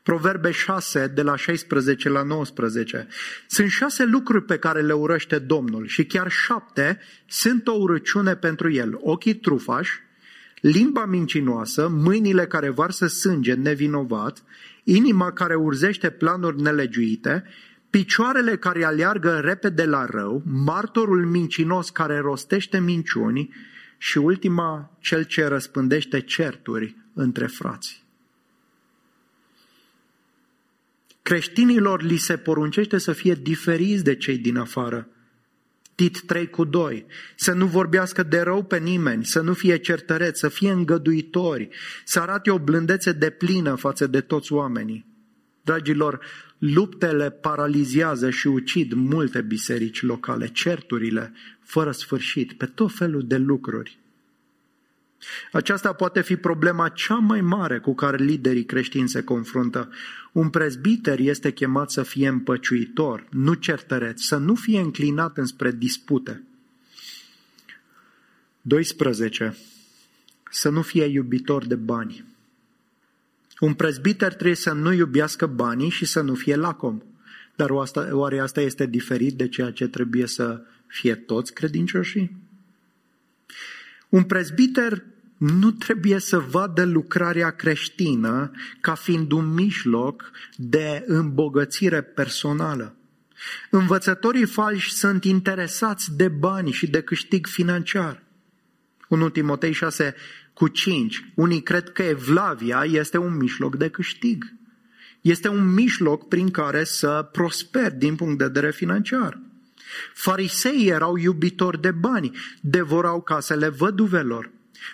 Proverbe 6, de la 16 la 19. Sunt șase lucruri pe care le urăște Domnul și chiar șapte sunt o urăciune pentru el. Ochii trufași, limba mincinoasă, mâinile care varsă sânge nevinovat, inima care urzește planuri nelegiuite, picioarele care aleargă repede la rău, martorul mincinos care rostește minciuni și ultima, cel ce răspândește certuri între frați. Creștinilor li se poruncește să fie diferiți de cei din afară. Tit 3 cu 2. Să nu vorbească de rău pe nimeni, să nu fie certăreți, să fie îngăduitori, să arate o blândețe de plină față de toți oamenii. Dragilor, luptele paralizează și ucid multe biserici locale, certurile fără sfârșit, pe tot felul de lucruri. Aceasta poate fi problema cea mai mare cu care liderii creștini se confruntă. Un prezbiter este chemat să fie împăciuitor, nu certăreț, să nu fie înclinat înspre dispute. 12. Să nu fie iubitor de bani. Un prezbiter trebuie să nu iubească banii și să nu fie lacom. Dar oare asta este diferit de ceea ce trebuie să fie toți credincioșii? Un prezbiter nu trebuie să vadă lucrarea creștină ca fiind un mijloc de îmbogățire personală. Învățătorii falși sunt interesați de bani și de câștig financiar. 1 Timotei 6 cu 5. Unii cred că evlavia este un mijloc de câștig. Este un mijloc prin care să prosper din punct de vedere financiar. Fariseii erau iubitori de bani, devorau casele văduvelor.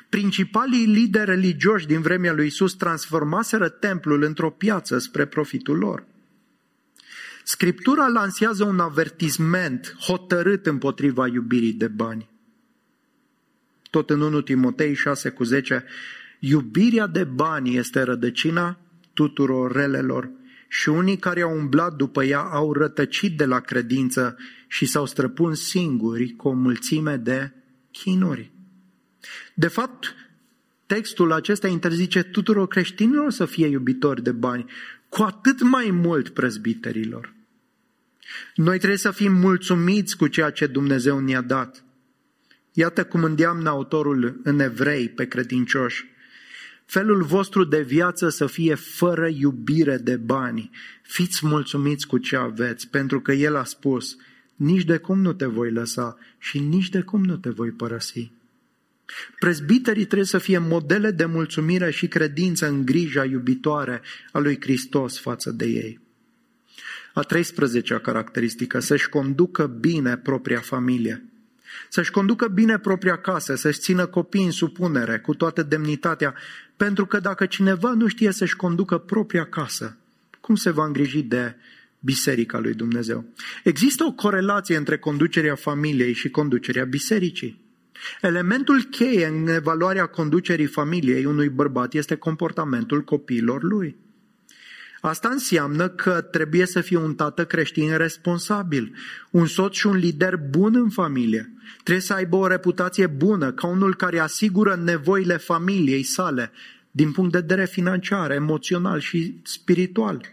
Principalii lideri religioși din vremea lui Isus transformaseră templul într-o piață spre profitul lor. Scriptura lansează un avertisment hotărât împotriva iubirii de bani. Tot în 1 Timotei 6 cu 10, iubirea de bani este rădăcina tuturor relelor și unii care au umblat după ea au rătăcit de la credință și s-au străpuns singuri cu o mulțime de chinuri. De fapt, textul acesta interzice tuturor creștinilor să fie iubitori de bani, cu atât mai mult prezbiterilor. Noi trebuie să fim mulțumiți cu ceea ce Dumnezeu ne-a dat. Iată cum îndeamnă autorul în evrei pe credincioși. Felul vostru de viață să fie fără iubire de bani. Fiți mulțumiți cu ce aveți, pentru că El a spus, nici de cum nu te voi lăsa și nici de cum nu te voi părăsi. Prezbiterii trebuie să fie modele de mulțumire și credință în grija iubitoare a lui Hristos față de ei. A 13-a caracteristică, să-și conducă bine propria familie. Să-și conducă bine propria casă, să-și țină copiii în supunere, cu toată demnitatea, pentru că dacă cineva nu știe să-și conducă propria casă, cum se va îngriji de Biserica lui Dumnezeu? Există o corelație între conducerea familiei și conducerea bisericii. Elementul cheie în evaluarea conducerii familiei unui bărbat este comportamentul copiilor lui. Asta înseamnă că trebuie să fie un tată creștin responsabil, un soț și un lider bun în familie. Trebuie să aibă o reputație bună, ca unul care asigură nevoile familiei sale, din punct de vedere financiar, emoțional și spiritual.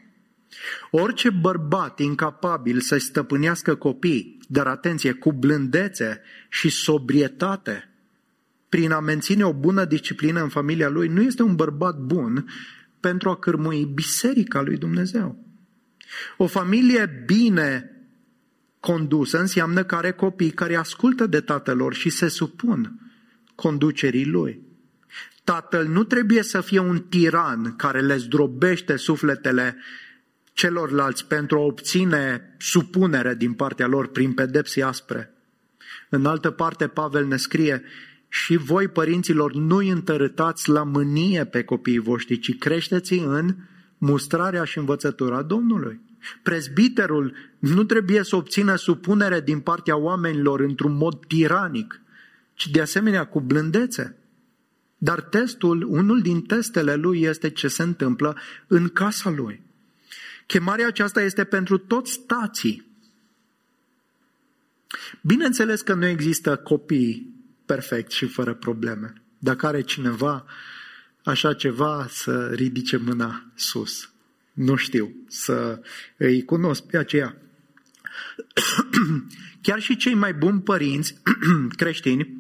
Orice bărbat incapabil să-și stăpânească copii, dar atenție, cu blândețe și sobrietate, prin a menține o bună disciplină în familia lui, nu este un bărbat bun pentru a cârmui biserica lui Dumnezeu. O familie bine condusă înseamnă că are copii care ascultă de tatălor și se supun conducerii lui. Tatăl nu trebuie să fie un tiran care le zdrobește sufletele celorlalți pentru a obține supunere din partea lor prin pedepsi aspre. În altă parte, Pavel ne scrie, și voi, părinților, nu întărâtați la mânie pe copiii voștri, ci creșteți în mustrarea și învățătura Domnului. Prezbiterul nu trebuie să obțină supunere din partea oamenilor într-un mod tiranic, ci de asemenea cu blândețe. Dar testul, unul din testele lui este ce se întâmplă în casa lui. Chemarea aceasta este pentru toți tații. Bineînțeles că nu există copii perfect și fără probleme. Dacă are cineva așa ceva, să ridice mâna sus. Nu știu, să îi cunosc pe aceea. Chiar și cei mai buni părinți creștini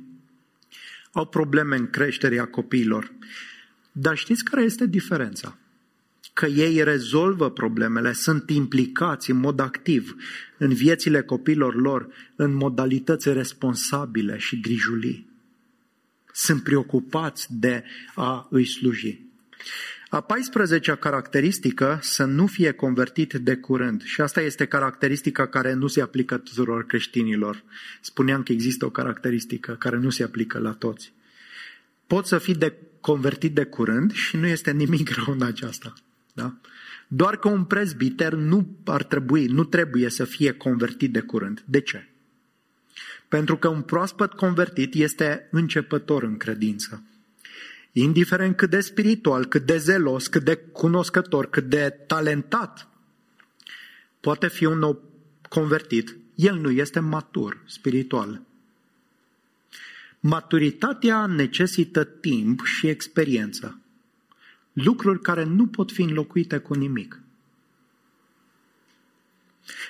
au probleme în creșterea copiilor. Dar știți care este diferența? Că ei rezolvă problemele, sunt implicați în mod activ în viețile copilor lor, în modalități responsabile și grijulii. Sunt preocupați de a îi sluji. A 14-a caracteristică să nu fie convertit de curând. Și asta este caracteristica care nu se aplică tuturor creștinilor. Spuneam că există o caracteristică care nu se aplică la toți. Poți să fii de convertit de curând și nu este nimic rău în aceasta. Da? Doar că un prezbiter nu ar trebui, nu trebuie să fie convertit de curând. De ce? Pentru că un proaspăt convertit este începător în credință. Indiferent cât de spiritual, cât de zelos, cât de cunoscător, cât de talentat poate fi un nou convertit, el nu este matur spiritual. Maturitatea necesită timp și experiență. Lucruri care nu pot fi înlocuite cu nimic.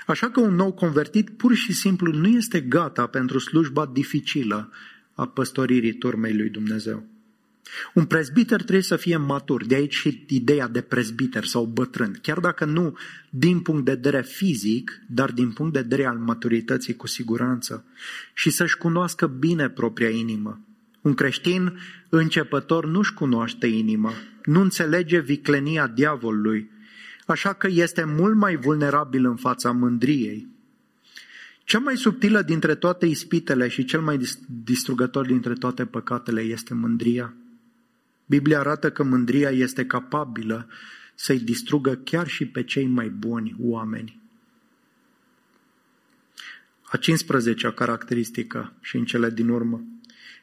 Așa că un nou convertit pur și simplu nu este gata pentru slujba dificilă a păstoririi turmei lui Dumnezeu. Un prezbiter trebuie să fie matur, de aici și ideea de prezbiter sau bătrân, chiar dacă nu din punct de vedere fizic, dar din punct de vedere al maturității cu siguranță și să-și cunoască bine propria inimă. Un creștin începător nu-și cunoaște inima, nu înțelege viclenia diavolului, așa că este mult mai vulnerabil în fața mândriei. Cea mai subtilă dintre toate ispitele și cel mai distrugător dintre toate păcatele este mândria. Biblia arată că mândria este capabilă să-i distrugă chiar și pe cei mai buni oameni. A 15-a caracteristică și în cele din urmă,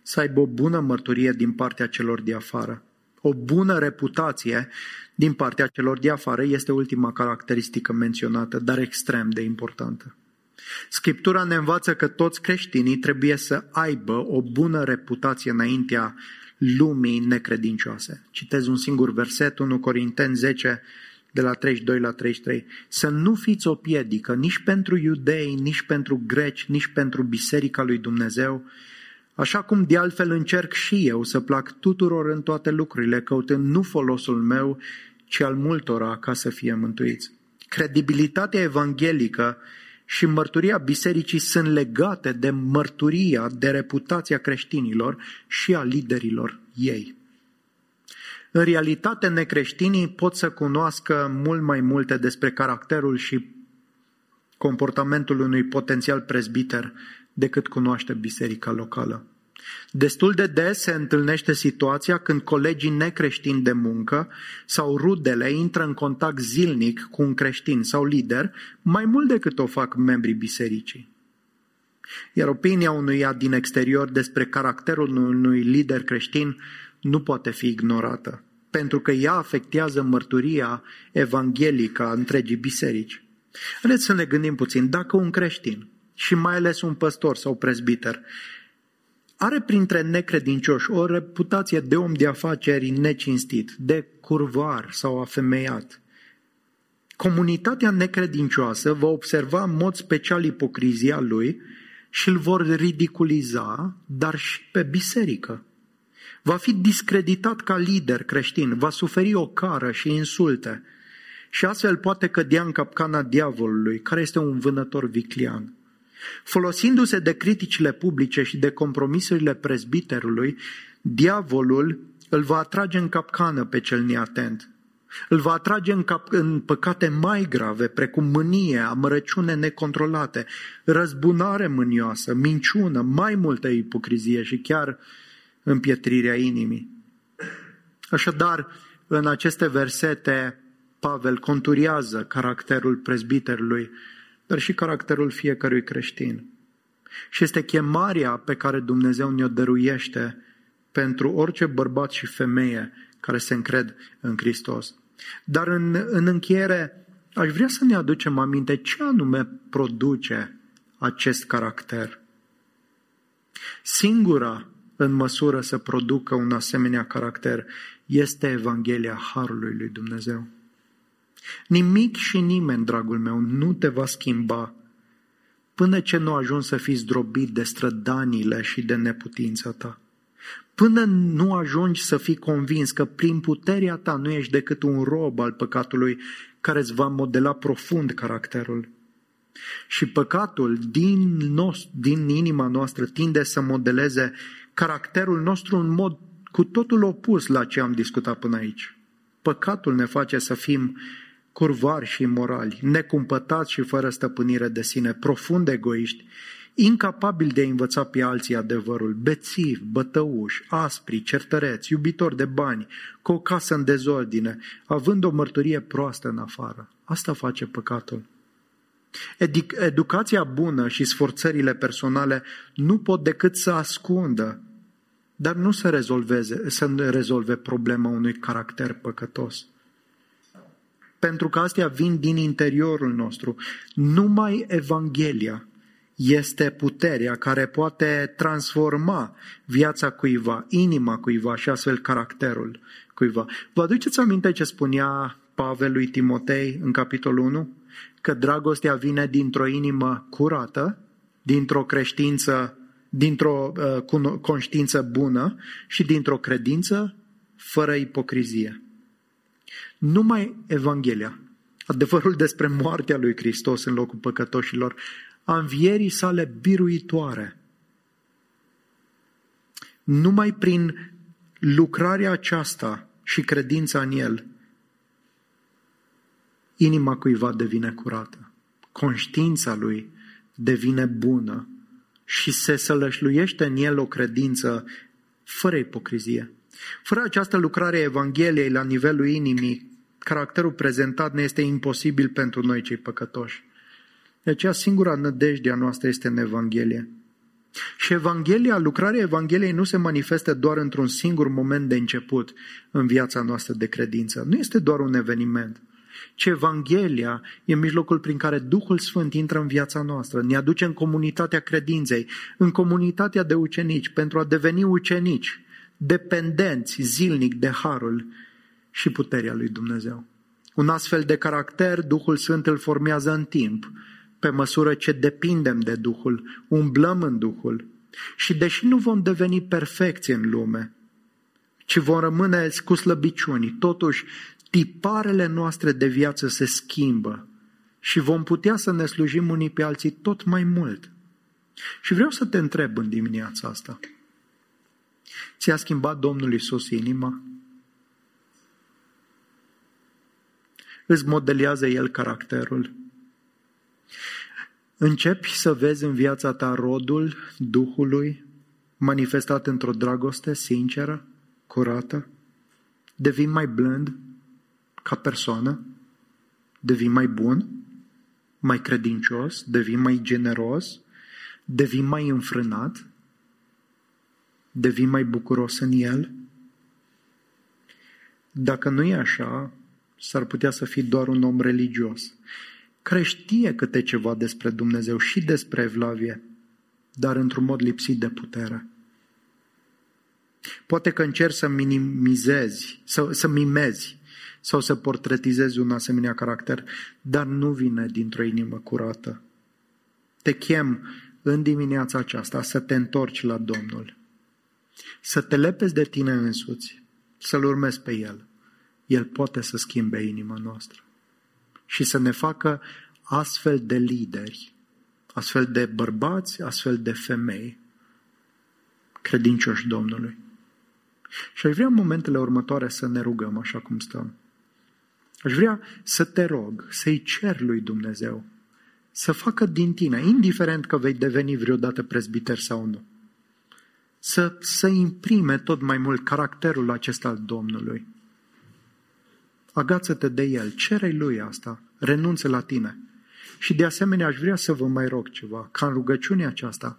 să aibă o bună mărturie din partea celor de afară. O bună reputație din partea celor de afară este ultima caracteristică menționată, dar extrem de importantă. Scriptura ne învață că toți creștinii trebuie să aibă o bună reputație înaintea lumii necredincioase. Citez un singur verset, 1 Corinteni 10, de la 32 la 33. Să nu fiți o piedică nici pentru iudei, nici pentru greci, nici pentru biserica lui Dumnezeu, așa cum de altfel încerc și eu să plac tuturor în toate lucrurile, căutând nu folosul meu, ci al multora ca să fie mântuiți. Credibilitatea evanghelică și mărturia bisericii sunt legate de mărturia, de reputația creștinilor și a liderilor ei. În realitate, necreștinii pot să cunoască mult mai multe despre caracterul și comportamentul unui potențial prezbiter decât cunoaște biserica locală. Destul de des se întâlnește situația când colegii necreștini de muncă sau rudele intră în contact zilnic cu un creștin sau lider mai mult decât o fac membrii bisericii. Iar opinia unuia din exterior despre caracterul unui lider creștin nu poate fi ignorată, pentru că ea afectează mărturia evanghelică a întregii biserici. Haideți să ne gândim puțin, dacă un creștin, și mai ales un păstor sau prezbiter, are printre necredincioși o reputație de om de afaceri necinstit, de curvar sau afemeiat. Comunitatea necredincioasă va observa în mod special ipocrizia lui și îl vor ridiculiza, dar și pe biserică. Va fi discreditat ca lider creștin, va suferi o cară și insulte și astfel poate cădea în capcana diavolului, care este un vânător viclian. Folosindu-se de criticile publice și de compromisurile prezbiterului, diavolul îl va atrage în capcană pe cel neatent. Îl va atrage în, cap- în păcate mai grave, precum mânie, amărăciune necontrolate, răzbunare mânioasă, minciună, mai multă ipocrizie și chiar împietrirea inimii. Așadar, în aceste versete, Pavel conturiază caracterul prezbiterului dar și caracterul fiecărui creștin. Și este chemarea pe care Dumnezeu ne-o dăruiește pentru orice bărbat și femeie care se încred în Hristos. Dar în, în încheiere, aș vrea să ne aducem aminte ce anume produce acest caracter. Singura în măsură să producă un asemenea caracter este Evanghelia Harului lui Dumnezeu. Nimic și nimeni, dragul meu, nu te va schimba până ce nu ajungi să fii zdrobit de strădanile și de neputința ta. Până nu ajungi să fii convins că prin puterea ta nu ești decât un rob al păcatului care îți va modela profund caracterul. Și păcatul din, nos, din inima noastră tinde să modeleze caracterul nostru în mod cu totul opus la ce am discutat până aici. Păcatul ne face să fim curvari și imorali, necumpătați și fără stăpânire de sine, profund egoiști, incapabili de a învăța pe alții adevărul, bețivi, bătăuși, aspri, certăreți, iubitori de bani, cu o casă în dezordine, având o mărturie proastă în afară. Asta face păcatul. Educația bună și sforțările personale nu pot decât să ascundă, dar nu să, rezolveze, să rezolve problema unui caracter păcătos. Pentru că astea vin din interiorul nostru. Numai Evanghelia este puterea care poate transforma viața cuiva, inima cuiva și astfel caracterul cuiva. Vă aduceți aminte ce spunea Pavel lui Timotei în capitolul 1? Că dragostea vine dintr-o inimă curată, dintr-o creștință, dintr-o uh, conștiință bună și dintr-o credință fără ipocrizie. Numai Evanghelia, adevărul despre moartea lui Hristos în locul păcătoșilor, a învierii sale biruitoare. Numai prin lucrarea aceasta și credința în El, inima cuiva devine curată, conștiința lui devine bună și se sălășluiește în el o credință fără ipocrizie. Fără această lucrare a Evangheliei la nivelul inimii, caracterul prezentat ne este imposibil pentru noi cei păcătoși. De aceea singura nădejde a noastră este în Evanghelie. Și Evanghelia, lucrarea Evangheliei nu se manifestă doar într-un singur moment de început în viața noastră de credință. Nu este doar un eveniment ci Evanghelia e mijlocul prin care Duhul Sfânt intră în viața noastră, ne aduce în comunitatea credinței, în comunitatea de ucenici, pentru a deveni ucenici, dependenți zilnic de harul și puterea lui Dumnezeu. Un astfel de caracter, Duhul Sfânt îl formează în timp, pe măsură ce depindem de Duhul, umblăm în Duhul. Și deși nu vom deveni perfecți în lume, ci vom rămâne cu slăbiciuni, totuși tiparele noastre de viață se schimbă și vom putea să ne slujim unii pe alții tot mai mult. Și vreau să te întreb în dimineața asta. Ți-a schimbat Domnul Isus inima? Îți modelează El caracterul? Începi să vezi în viața ta rodul Duhului manifestat într-o dragoste sinceră, curată? Devii mai blând? ca persoană, devii mai bun, mai credincios, devii mai generos, devii mai înfrânat, devii mai bucuros în el. Dacă nu e așa, s-ar putea să fii doar un om religios, care știe câte ceva despre Dumnezeu și despre Evlavie, dar într-un mod lipsit de putere. Poate că încerci să minimizezi, să, să mimezi sau să portretizezi un asemenea caracter, dar nu vine dintr-o inimă curată. Te chem în dimineața aceasta să te întorci la Domnul, să te lepezi de tine însuți, să-L urmezi pe El. El poate să schimbe inima noastră și să ne facă astfel de lideri, astfel de bărbați, astfel de femei, credincioși Domnului. Și aș vrea în momentele următoare să ne rugăm așa cum stăm. Aș vrea să te rog, să-i cer lui Dumnezeu să facă din tine, indiferent că vei deveni vreodată prezbiter sau nu, să, să imprime tot mai mult caracterul acesta al Domnului. Agață-te de el, cere lui asta, renunță la tine. Și de asemenea aș vrea să vă mai rog ceva, ca în rugăciunea aceasta,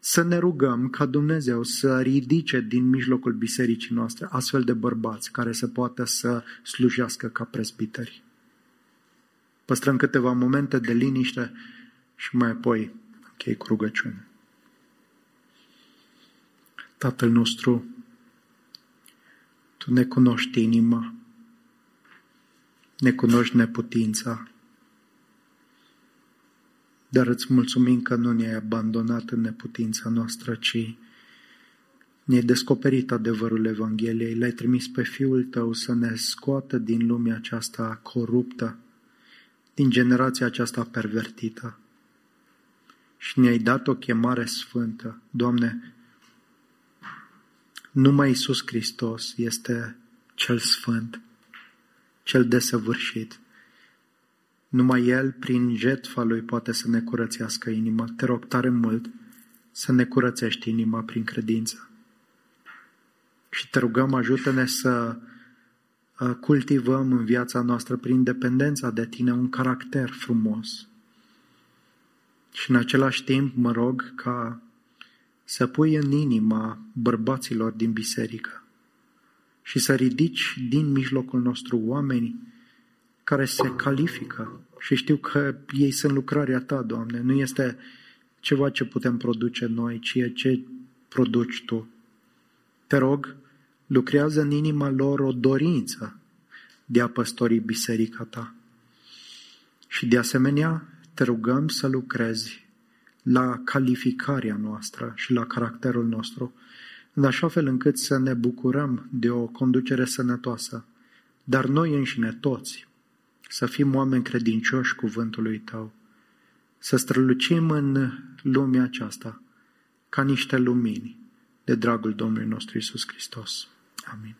să ne rugăm ca Dumnezeu să ridice din mijlocul bisericii noastre astfel de bărbați care să poată să slujească ca presbiteri. Păstrăm câteva momente de liniște și mai apoi închei cu rugăciune. Tatăl nostru, Tu ne cunoști inima, ne cunoști neputința, dar îți mulțumim că nu ne-ai abandonat în neputința noastră, ci Ne-ai descoperit adevărul Evangheliei, l-ai trimis pe Fiul Tău să ne scoată din lumea aceasta coruptă, din generația aceasta pervertită. Și ne-ai dat o chemare sfântă. Doamne, numai Iisus Hristos este cel sfânt, cel desăvârșit. Numai El, prin jetfa Lui, poate să ne curățească inima. Te rog tare mult să ne curățești inima prin credință. Și te rugăm, ajută-ne să uh, cultivăm în viața noastră, prin dependența de Tine, un caracter frumos. Și în același timp mă rog ca să pui în inima bărbaților din biserică și să ridici din mijlocul nostru oameni care se califică și știu că ei sunt lucrarea Ta, Doamne. Nu este ceva ce putem produce noi, ci e ce produci Tu. Te rog, lucrează în inima lor o dorință de a păstori biserica Ta. Și de asemenea, te rugăm să lucrezi la calificarea noastră și la caracterul nostru, în așa fel încât să ne bucurăm de o conducere sănătoasă, dar noi înșine toți să fim oameni credincioși cuvântului Tău, să strălucim în lumea aceasta ca niște lumini de dragul Domnului nostru Isus Hristos. Amin.